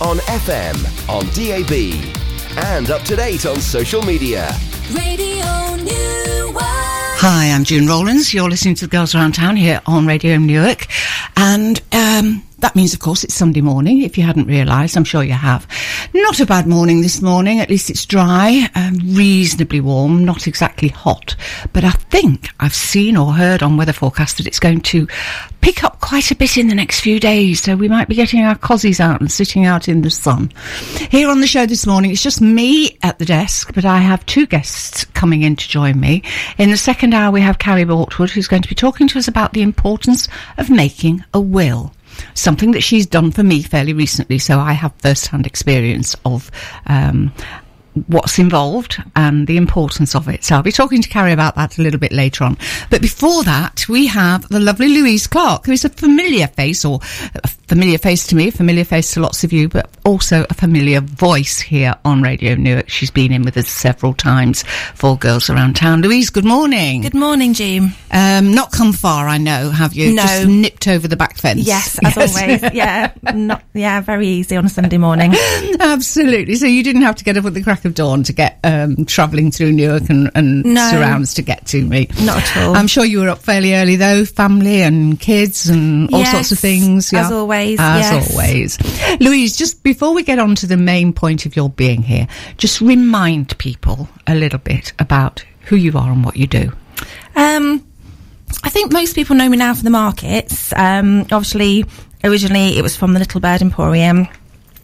on FM, on DAB, and up to date on social media. Radio Newark. Hi, I'm June Rollins. You're listening to the Girls Around Town here on Radio Newark. And um, that means, of course, it's Sunday morning, if you hadn't realised. I'm sure you have. Not a bad morning this morning. At least it's dry, um, reasonably warm, not exactly hot. But I think I've seen or heard on weather forecast that it's going to pick up quite a bit in the next few days. So we might be getting our cozies out and sitting out in the sun. Here on the show this morning, it's just me at the desk, but I have two guests coming in to join me. In the second hour, we have Carrie Bortwood, who's going to be talking to us about the importance of making a will something that she's done for me fairly recently, so I have first-hand experience of um, what's involved and the importance of it. So I'll be talking to Carrie about that a little bit later on. But before that, we have the lovely Louise Clark, who is a familiar face, or a familiar face to me, a familiar face to lots of you, but also a familiar voice here on Radio Newark. She's been in with us several times for Girls Around Town. Louise, good morning. Good morning, Jim. Um, not come far, I know, have you? No. Just nipped over the back fence. Yes, as always. Yeah, not yeah, very easy on a Sunday morning. Absolutely. So you didn't have to get up with the crack of dawn to get um, travelling through Newark and, and No. surrounds to get to me. Not at all. I'm sure you were up fairly early though, family and kids and all sorts of Yes, things. as always, As yes. always. Louise, just before we get on to the main point of your being here, just remind people a little bit about who you are and what you do. Um, I think most people know me now from the markets. Um, obviously, originally it was from the Little Bird Emporium,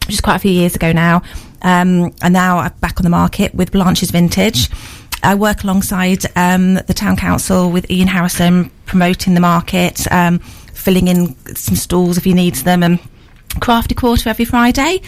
which is quite a few years ago now. Um, and now I'm back on the market with Blanche's Vintage. I work alongside um, the town council with Ian Harrison, promoting the market, um, filling in some stalls if he needs them, and crafty quarter every Friday.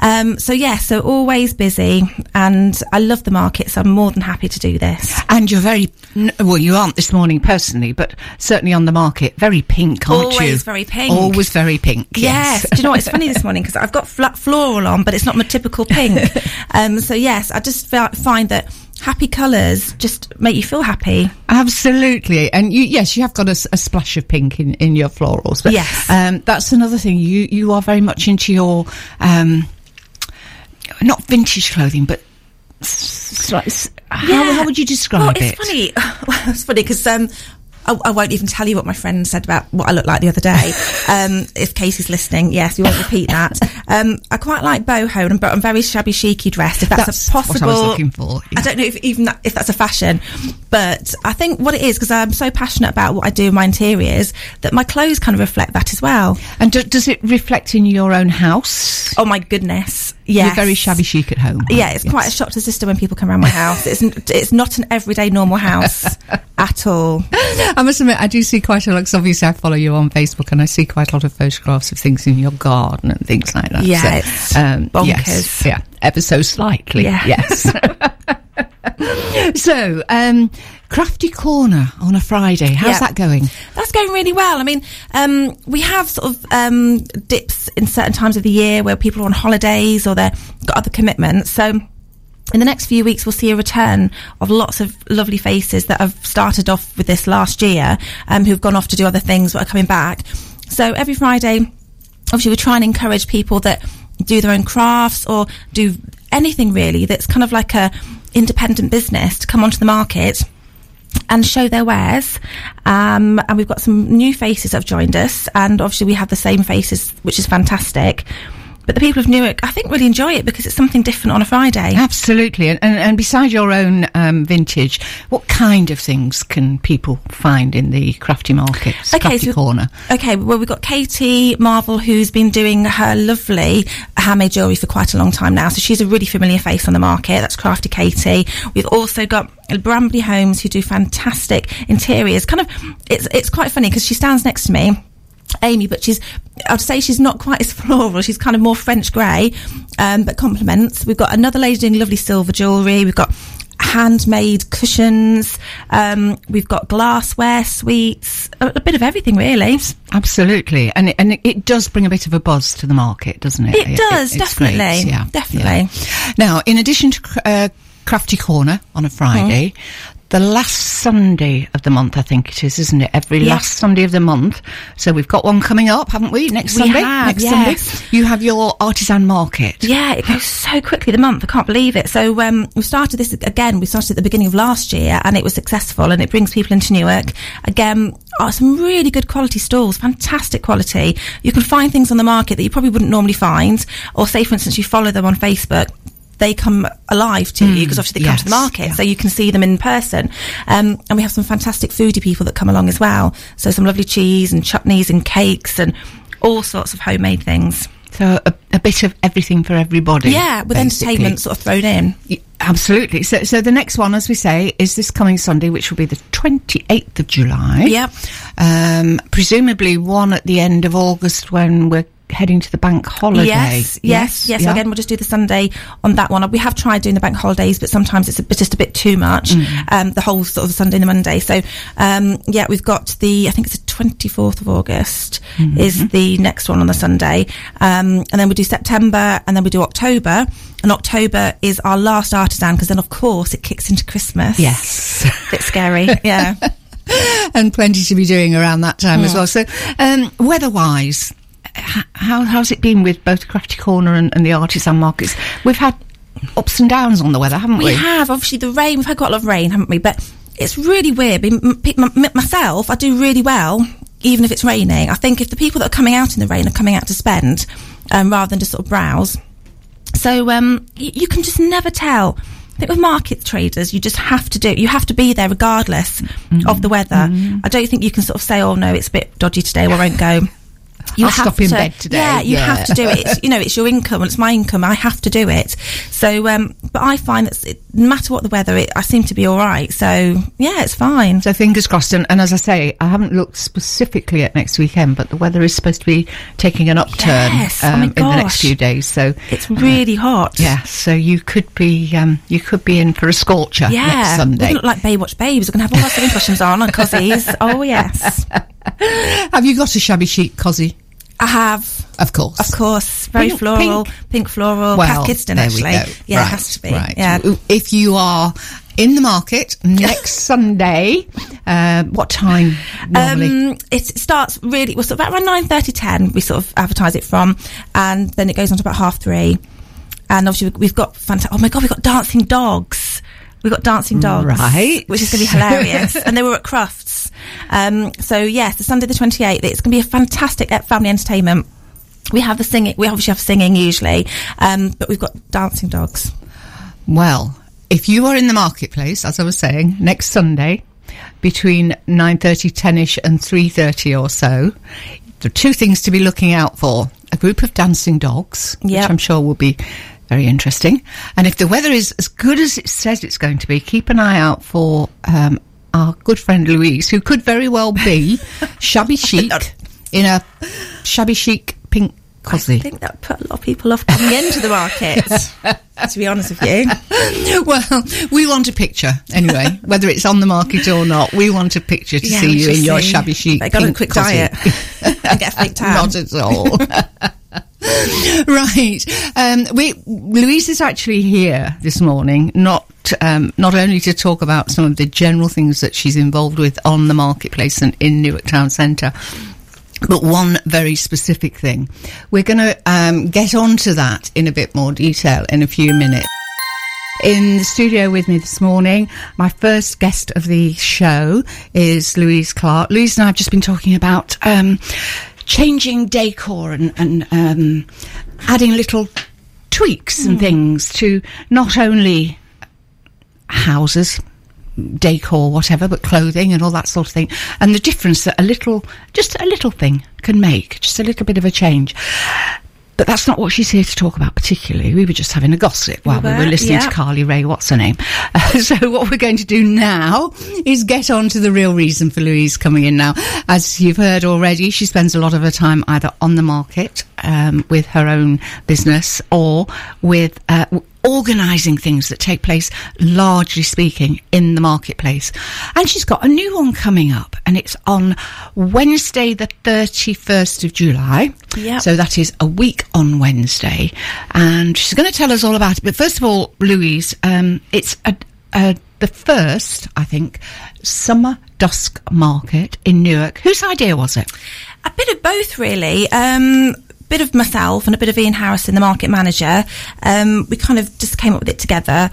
Um, so yeah, so always busy, and I love the market, so I'm more than happy to do this. And you're very, well, you aren't this morning personally, but certainly on the market, very pink, aren't you? Always very pink. Always very pink. Yes. Do you know what? It's funny this morning because I've got flat floral on, but it's not my typical pink. um, so yes, I just fi- find that happy colours just make you feel happy. Absolutely, and you, yes, you have got a splash of pink in, in your florals. But, Yes. um, that's another thing. You you are very much into your um, not vintage clothing, but s- s- Yeah. how would you describe Well, it? it's funny. Well, it's funny because um, I, I won't even tell you what my friend said about what I looked like the other day. um, if Casey's listening, yes, we won't repeat that. Um, I quite like boho, and but I'm very shabby chicy dressed. If that's, That's a what I was possible, looking for, yeah. I don't know if even that, if that's a fashion, but I think what it is because I'm so passionate about what I do in my interiors that my clothes kind of reflect that as well. And do, does it reflect in your own house? Oh my goodness, yes. You're very shabby chic at home. Yeah, it's you? quite a shock to the system when people come around my house. It's it's not an everyday normal house at all. I must admit, I do see quite a lot. 'cause obviously, I follow you on Facebook, and I see quite a lot of photographs of things in your garden and things like that. Yeah, So, um, yes, bonkers. yeah, ever so slightly. Yeah. Yes. so, um, crafty corner on a Friday. How's Yeah. that going? That's going really well. I mean, um, we have sort of um, dips in certain times of the year where people are on holidays or they've got other commitments. So in the next few weeks, we'll see a return of lots of lovely faces that have started off with this last year, um, who've gone off to do other things but are coming back. So every Friday, obviously, we try and encourage people that do their own crafts or do anything really that's kind of like a independent business to come onto the market and show their wares. Um, and we've got some new faces that have joined us, and obviously we have the same faces, which is fantastic. But the people of Newark, I think, really enjoy it because it's something different on a Friday. Absolutely. And, and, and beside your own um, vintage, what kind of things can people find in the crafty markets, crafty so- corner? Okay, well, we've got Katie Marvel, who's been doing her lovely handmade jewellery for quite a long time now. So she's a really familiar face on the market. That's Crafty Katie. We've also got Brambley Homes, who do fantastic interiors. Kind of, it's it's quite funny because she stands next to me. Amy, but she's, I'd say she's not quite as floral. She's kind of more French grey, um, but compliments. We've got another lady doing lovely silver jewellery. We've got handmade cushions. Um, we've got glassware, sweets, a, a bit of everything really. Absolutely, and it, and it, it does bring a bit of a buzz to the market, doesn't it? It does, it's great, definitely, yeah, definitely. yeah. Now, in addition to uh, Crafty Corner on a Friday, Mm-hmm. The last Sunday of the month, I think it is, isn't it? Every Yeah. last Sunday of the month. So we've got one coming up, haven't we? Next We Sunday. have, Next yes. Sunday. You have your artisan market. Yeah, it goes so quickly the month. I can't believe it. So um, we started this again. We started at the beginning of last year, and it was successful, and it brings people into Newark. Again, are some really good quality stalls, fantastic quality. You can find things on the market that you probably wouldn't normally find, or say, for instance, you follow them on Facebook. They come alive to you because obviously they come to the market, yeah. so you can see them in person. Um, and we have some fantastic foodie people that come along as well. So some lovely cheese and chutneys and cakes and all sorts of homemade things. So a, a bit of everything for everybody. Yeah, with basically. entertainment sort of thrown in. Y- Absolutely. So, so the next one, as we say, is this coming Sunday, which will be the 28th of July. Yep. Um, presumably one at the end of August when we're heading to the bank holiday. Yes, yes, yes. So yeah. again, we'll just do the Sunday on that one. We have tried doing the bank holidays, but sometimes it's a bit, just a bit too much. Mm. Um, the whole sort of Sunday and the Monday. So, um, yeah, we've got the, I think it's the 24th of August Mm-hmm. is the next one on the Sunday. Um, and then we do September and then we do October. And October is our last artisan because then of course it kicks into Christmas. Yes. Bit scary. yeah. and plenty to be doing around that time as well. So, um, weather-wise, h- how how's it been with both Crafty Corner and, and the artisan markets? We've had ups and downs on the weather, haven't we? We have obviously the rain. We've had quite a lot of rain, haven't we? But it's really weird. M- m- m- myself, I do really well, even if it's raining. I think if the people that are coming out in the rain are coming out to spend, um, rather than just sort of browse. So um, y- you can just never tell. I think with market traders, you just have to do. You have to be there regardless of the weather. I don't think you can sort of say, "Oh no, it's a bit dodgy today. We won't go." You I'll stop in bed today. Yeah, you Yeah. have to do it. It's, you know, it's your income and it's my income. I have to do it. So, um, but I find that it, no matter what the weather, it, I seem to be all right. So, yeah, it's fine. So fingers crossed. And, and as I say, I haven't looked specifically at next weekend, but the weather is supposed to be taking an upturn Yes. Oh um, my in the next few days. So It's really hot. yeah, so you could be um, you could be in for a scorcher Yeah, next Sunday. gonna look like Baywatch Babes. We're going to have all our swimming costumes on and cozies. Oh yes, Have you got a shabby chic cosy? I have. Of course, Of course, very Pink- floral, pink. pink, floral, Well, Cath Kidston there we go. Yeah, right, it has to be. Right. Yeah. If you are in the market next Sunday, uh, what time normally? Um, it starts really, well, sort of around nine thirty, ten. we sort of advertise it from, and then it goes on to about half three. And obviously, we- we've got fantastic, oh my God, we've got dancing dogs. We've got dancing dogs. Right. Which is going to be hilarious. and they were at Crufts. Um, so, yes, the Sunday the 28th, it's going to be a fantastic uh, family entertainment. We have the singing, we obviously have singing usually, um, but we've got dancing dogs. Well, if you are in the marketplace, as I was saying, next Sunday between 9.30, 10ish and 3.30 or so, there are two things to be looking out for. A group of dancing dogs, Yep. which I'm sure will be very interesting. And if the weather is as good as it says it's going to be, keep an eye out for um, our good friend Louise, who could very well be shabby chic in a shabby chic pink Cosy. I think that put a lot of people off coming into the market, to be honest with you. well, we want a picture anyway, whether it's on the market or not. We want a picture to Yeah, see you in your shabby chic. I got a quick cosy. diet and get a fake tan. Not at all. right. Um, we Louise is actually here this morning, not um, not only to talk about some of the general things that she's involved with on the marketplace and in Newark Town Centre. But one very specific thing. We're going to um, get onto that in a bit more detail in a few minutes. In the studio with me this morning, my first guest of the show is Louise Clark. Louise and I have just been talking about um, changing decor and, and um, adding little tweaks and things to not only houses, decor, whatever, but clothing and all that sort of thing. And the difference that a little, just a little thing can make, just a little bit of a change. But that's not what she's here to talk about particularly. We were just having a gossip while we were, were listening to. Carly Rae, what's her name? Uh, so what we're going to do now is get on to the real reason for Louise coming in now. As you've heard already, she spends a lot of her time either on the market um, with her own business or with uh, organising things that take place, largely speaking, in the marketplace. And she's got a new one coming up, and it's on Wednesday, the 31st of July. Yep. So that is a week on Wednesday. And she's going to tell us all about it. But first of all, Louise, um, it's a, uh, the first, I think, summer dusk market in Newark. Whose idea was it? A bit of both, really. Um, bit of myself and a bit of Ian Harrison, the market manager. Um, we kind of just came up with it together.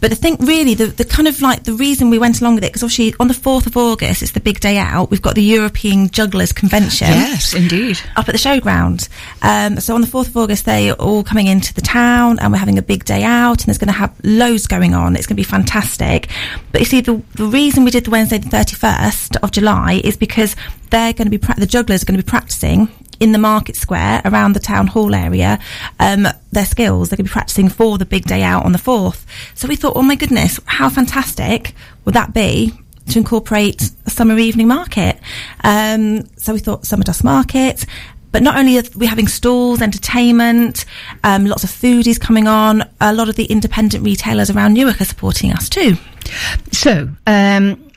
But I think really the, the kind of like the reason we went along with it, because obviously on the 4th of August, it's the big day out. We've got the European Jugglers Convention. Yes, indeed. Up at the showground. Um, so on the 4th of August, they are all coming into the town and we're having a big day out and there's going to have loads going on. It's going to be fantastic. But you see, the, the reason we did the Wednesday the 31st of July is because they're going to be, pra- the jugglers are going to be practicing in the market square around the town hall area um, their skills. They're going to be practicing for the big day out on the 4th. So we thought, oh my goodness, how fantastic would that be to incorporate a summer evening market? Um, so we thought summer dusk market. But not only are we having stalls, entertainment, um, lots of foodies coming on, a lot of the independent retailers around Newark are supporting us too. So, um,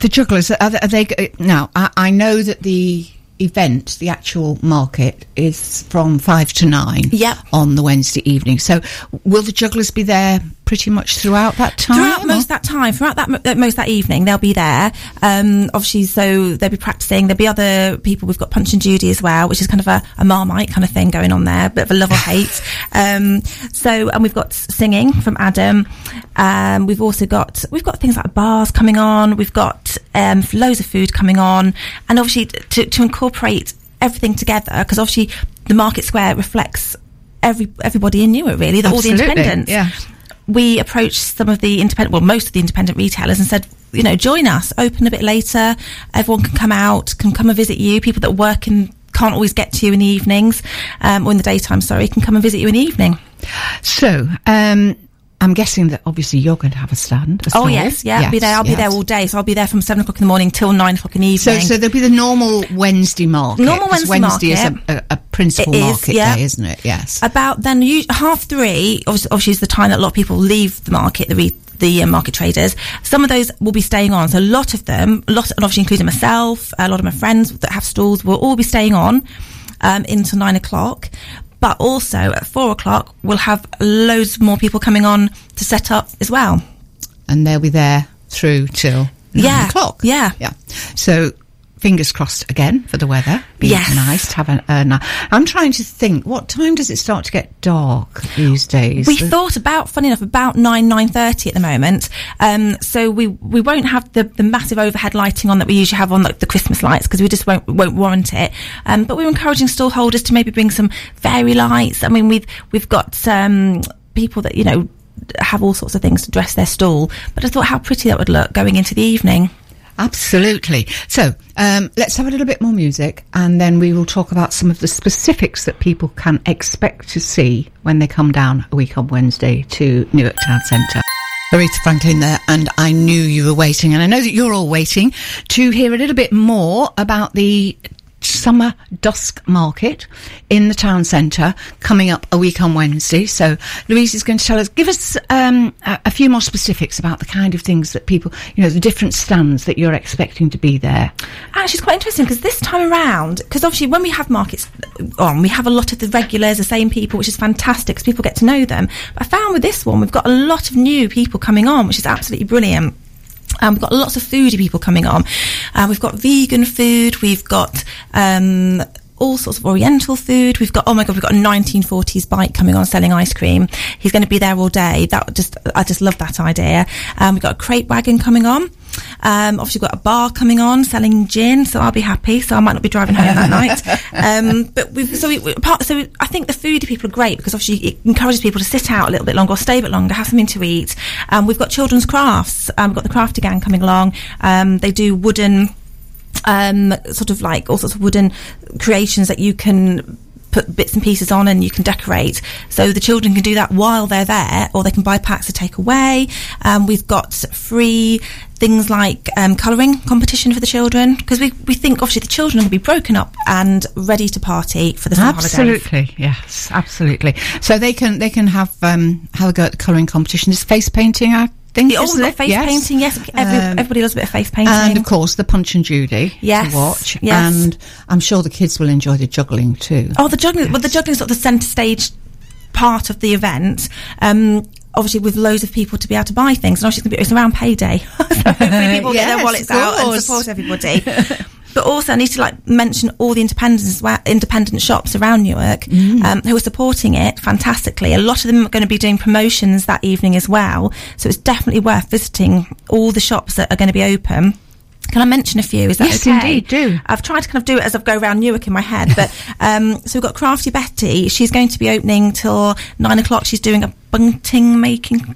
the jugglers, are they, are they now, I, I know that the event, the actual market, is from five to nine Yep. on the Wednesday evening. So, will the jugglers be there pretty much throughout that time? Throughout most that time, throughout that most that evening, they'll be there. Um, obviously, so they'll be practicing. There'll be other people. We've got Punch and Judy as well, which is kind of a, a marmite kind of thing going on there, bit of a love or hate. Um, so, and we've got singing from Adam. Um, we've also got we've got things like bars coming on. We've got um, loads of food coming on, and obviously to, to incorporate everything together because obviously the market square reflects every everybody in Newark really, the, all the independents yeah. We approached some of the independent, well, most of the independent retailers and said, you know, join us, open a bit later. Everyone can come out, can come and visit you. People that work and can't always get to you in the evenings, um, or in the daytime, sorry, can come and visit you in the evening. So, um, I'm guessing that obviously you're going to have a stand. Oh yes, yeah, I'll be there. I'll be there all day. So I'll be there from seven o'clock in the morning till nine o'clock in the So, evening. so there'll be the normal Wednesday market. Normal 'cause Wednesday is a, market. a, a principal is, market yeah. day, isn't it? Yes. about then you, half three obviously, obviously is the time that a lot of people leave the market the re, the uh, market traders some of those will be staying on so a lot of them a lot and obviously including myself a lot of my friends that have stalls will all be staying on um, into nine o'clock but also at four o'clock we'll have loads more people coming on to set up as well and they'll be there through till nine Yeah, o'clock. yeah. yeah. So fingers crossed again for the weather. Be Yes. nice to have a, a I'm trying to think. What time does it start to get dark these days? We thought about, funny enough, about nine nine thirty at the moment. Um, so we we won't have the, the massive overhead lighting on that we usually have on like the Christmas lights because we just won't won't warrant it. Um, but we're encouraging stall holders to maybe bring some fairy lights. I mean, we've we've got um, people that you know have all sorts of things to dress their stall. But I thought how pretty that would look going into the evening. Absolutely. So um, let's have a little bit more music, and then we will talk about some of the specifics that people can expect to see when they come down a week on Wednesday to Newark Town Centre. Aretha Franklin there, and I knew you were waiting, and I know that you're all waiting to hear a little bit more about the summer dusk market in the town centre coming up a week on Wednesday. So Louise is going to tell us, give us um, a, a few more specifics about the kind of things that people, you know, the different stands that you're expecting to be there. Actually, it's quite interesting because this time around, because obviously when we have markets on, we have a lot of the regulars, the same people, which is fantastic because people get to know them. But I found with this one, we've got a lot of new people coming on, which is absolutely brilliant. Um, we've got lots of foodie people coming on. Uh, we've got vegan food. We've got um, all sorts of Oriental food. We've got oh my god, we've got a 1940s bike coming on selling ice cream. He's going to be there all day. That just I just love that idea. Um, we've got a crate wagon coming on. Um, obviously, we've got a bar coming on selling gin, so I'll be happy. So I might not be driving home that night. Um, but we've so we, we, part, so I think the foodie people are great because obviously it encourages people to sit out a little bit longer or stay a bit longer, have something to eat. Um, we've got children's crafts. Um, we've got the crafty gang coming along. Um, they do wooden um, sort of like all sorts of wooden creations that you can put bits and pieces on and you can decorate. So the children can do that while they're there, or they can buy packs to take away. Um, we've got free things like um, colouring competition for the children because we, we think obviously the children will be broken up and ready to party for the summer holidays. Absolutely, yes, absolutely. So they can they can have um, have a go at the colouring competition. Is face painting, I oh, isn't it? face Yes. painting. Yes, every, Um, everybody loves a bit of face painting. And of course, the Punch and Judy Yes, to watch. yes. And I'm sure the kids will enjoy the juggling too. Oh, the juggling. Well, the juggling is sort of the centre stage part of the event. Um, obviously with loads of people to be able to buy things. And obviously it's, gonna be, it's around payday. so hopefully people get their wallets out and support everybody. But also, I need to like mention all the independent independent shops around Newark Mm. um, who are supporting it fantastically. A lot of them are going to be doing promotions that evening as well, so it's definitely worth visiting all the shops that are going to be open. Can I mention a few? Is that Yes, okay? indeed, do. I've tried to kind of do it as I go around Newark in my head, but um, so we've got Crafty Betty. She's going to be opening till nine o'clock. She's doing a bunting making um,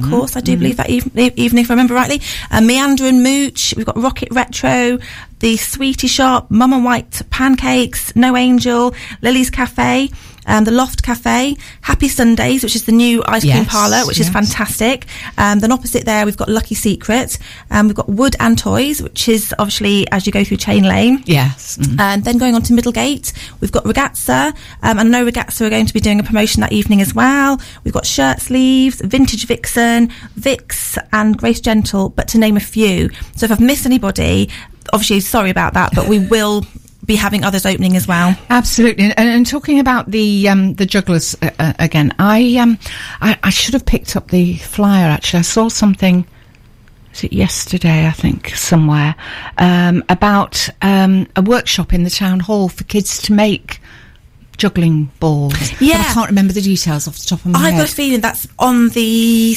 Mm-hmm. course, I do believe that eve- e- evening, if I remember rightly. Uh, Meander and Mooch. We've got Rocket Retro, the Sweetie Shop, Mum and White Pancakes, No Angel, Lily's Cafe. Um, the Loft Cafe, Happy Sundays, which is the new ice cream Yes, parlour, which is fantastic. Um, then opposite there, we've got Lucky Secret. Um, we've got Wood and Toys, which is obviously as you go through Chain Lane. Yes. Mm. And then going on to Middlegate, we've got Ragazza. Um, and I know Ragazza are going to be doing a promotion that evening as well. We've got Shirt Sleeves, Vintage Vixen, Vix, and Grace Gentle, but to name a few. So if I've missed anybody, obviously sorry about that, but we will be having others opening as well. Absolutely, and, and talking about the um, the jugglers uh, uh, again, I um I, I should have picked up the flyer. Actually, I saw something. Was it yesterday? I think somewhere um, about um, a workshop in the town hall for kids to make juggling balls. But Yeah. I can't remember the details off the top of my head. I've head. got a feeling that's on the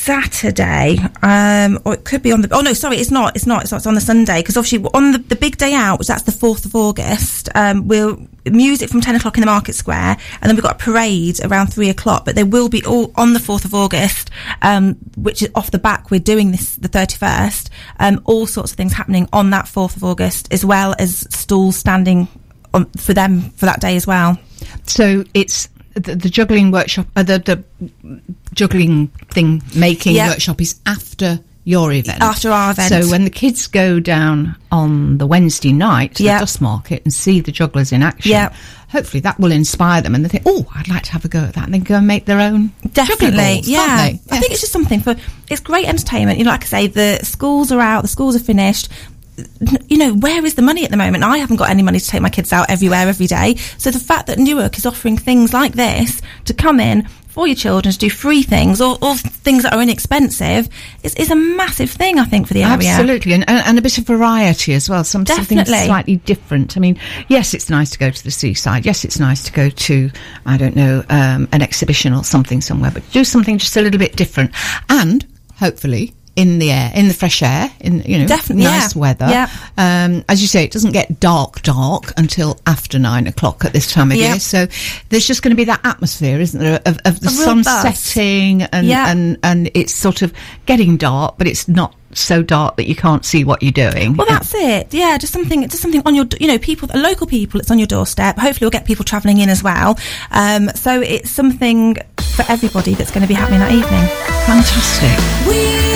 Saturday, um, or it could be on the. Oh no, sorry, it's not. It's not. It's, not, it's on the Sunday because obviously on the, the big day out, which that's the fourth of August. Um, we'll music from ten o'clock in the Market Square, and then we've got a parade around three o'clock. But they will be all on the fourth of August, um, which is off the back. We're doing this the thirty first. Um, all sorts of things happening on that fourth of August, as well as stalls standing on, for them for that day as well. So it's the, the juggling workshop, uh, the the juggling thing making Yeah. workshop is after your event. After our event. So when the kids go down on the Wednesday night to Yeah. the dusk market and see the jugglers in action, Yeah. hopefully that will inspire them and they think, oh, I'd like to have a go at that, and then go and make their own Definitely, balls, yeah. they? I think it's just something for. It's great entertainment. You know, like I say, the schools are out, the schools are finished. You know, where is the money at the moment? I haven't got any money to take my kids out everywhere every day. So the fact that Newark is offering things like this to come in for your children to do free things or, or things that are inexpensive is, is a massive thing, I think, for the area. Absolutely, and, and, and a bit of variety as well. Some, something slightly different. I mean, yes, it's nice to go to the seaside. Yes, it's nice to go to, I don't know, um, an exhibition or something somewhere, but do something just a little bit different. And hopefully in the air, in the fresh air, in, you know, Definitely, nice yeah. weather. Yeah. Um, as you say, it doesn't get dark, dark until after nine o'clock at this time of Yeah. year. So there's just going to be that atmosphere, isn't there, of, of the sun buzz. setting and, Yeah. and, and it's sort of getting dark, but it's not so dark that you can't see what you're doing. Well, that's it. Yeah, just something, just something on your, you know, people, local people. It's on your doorstep. Hopefully, we'll get people travelling in as well. Um, so it's something for everybody that's going to be happening that evening. fantastic. We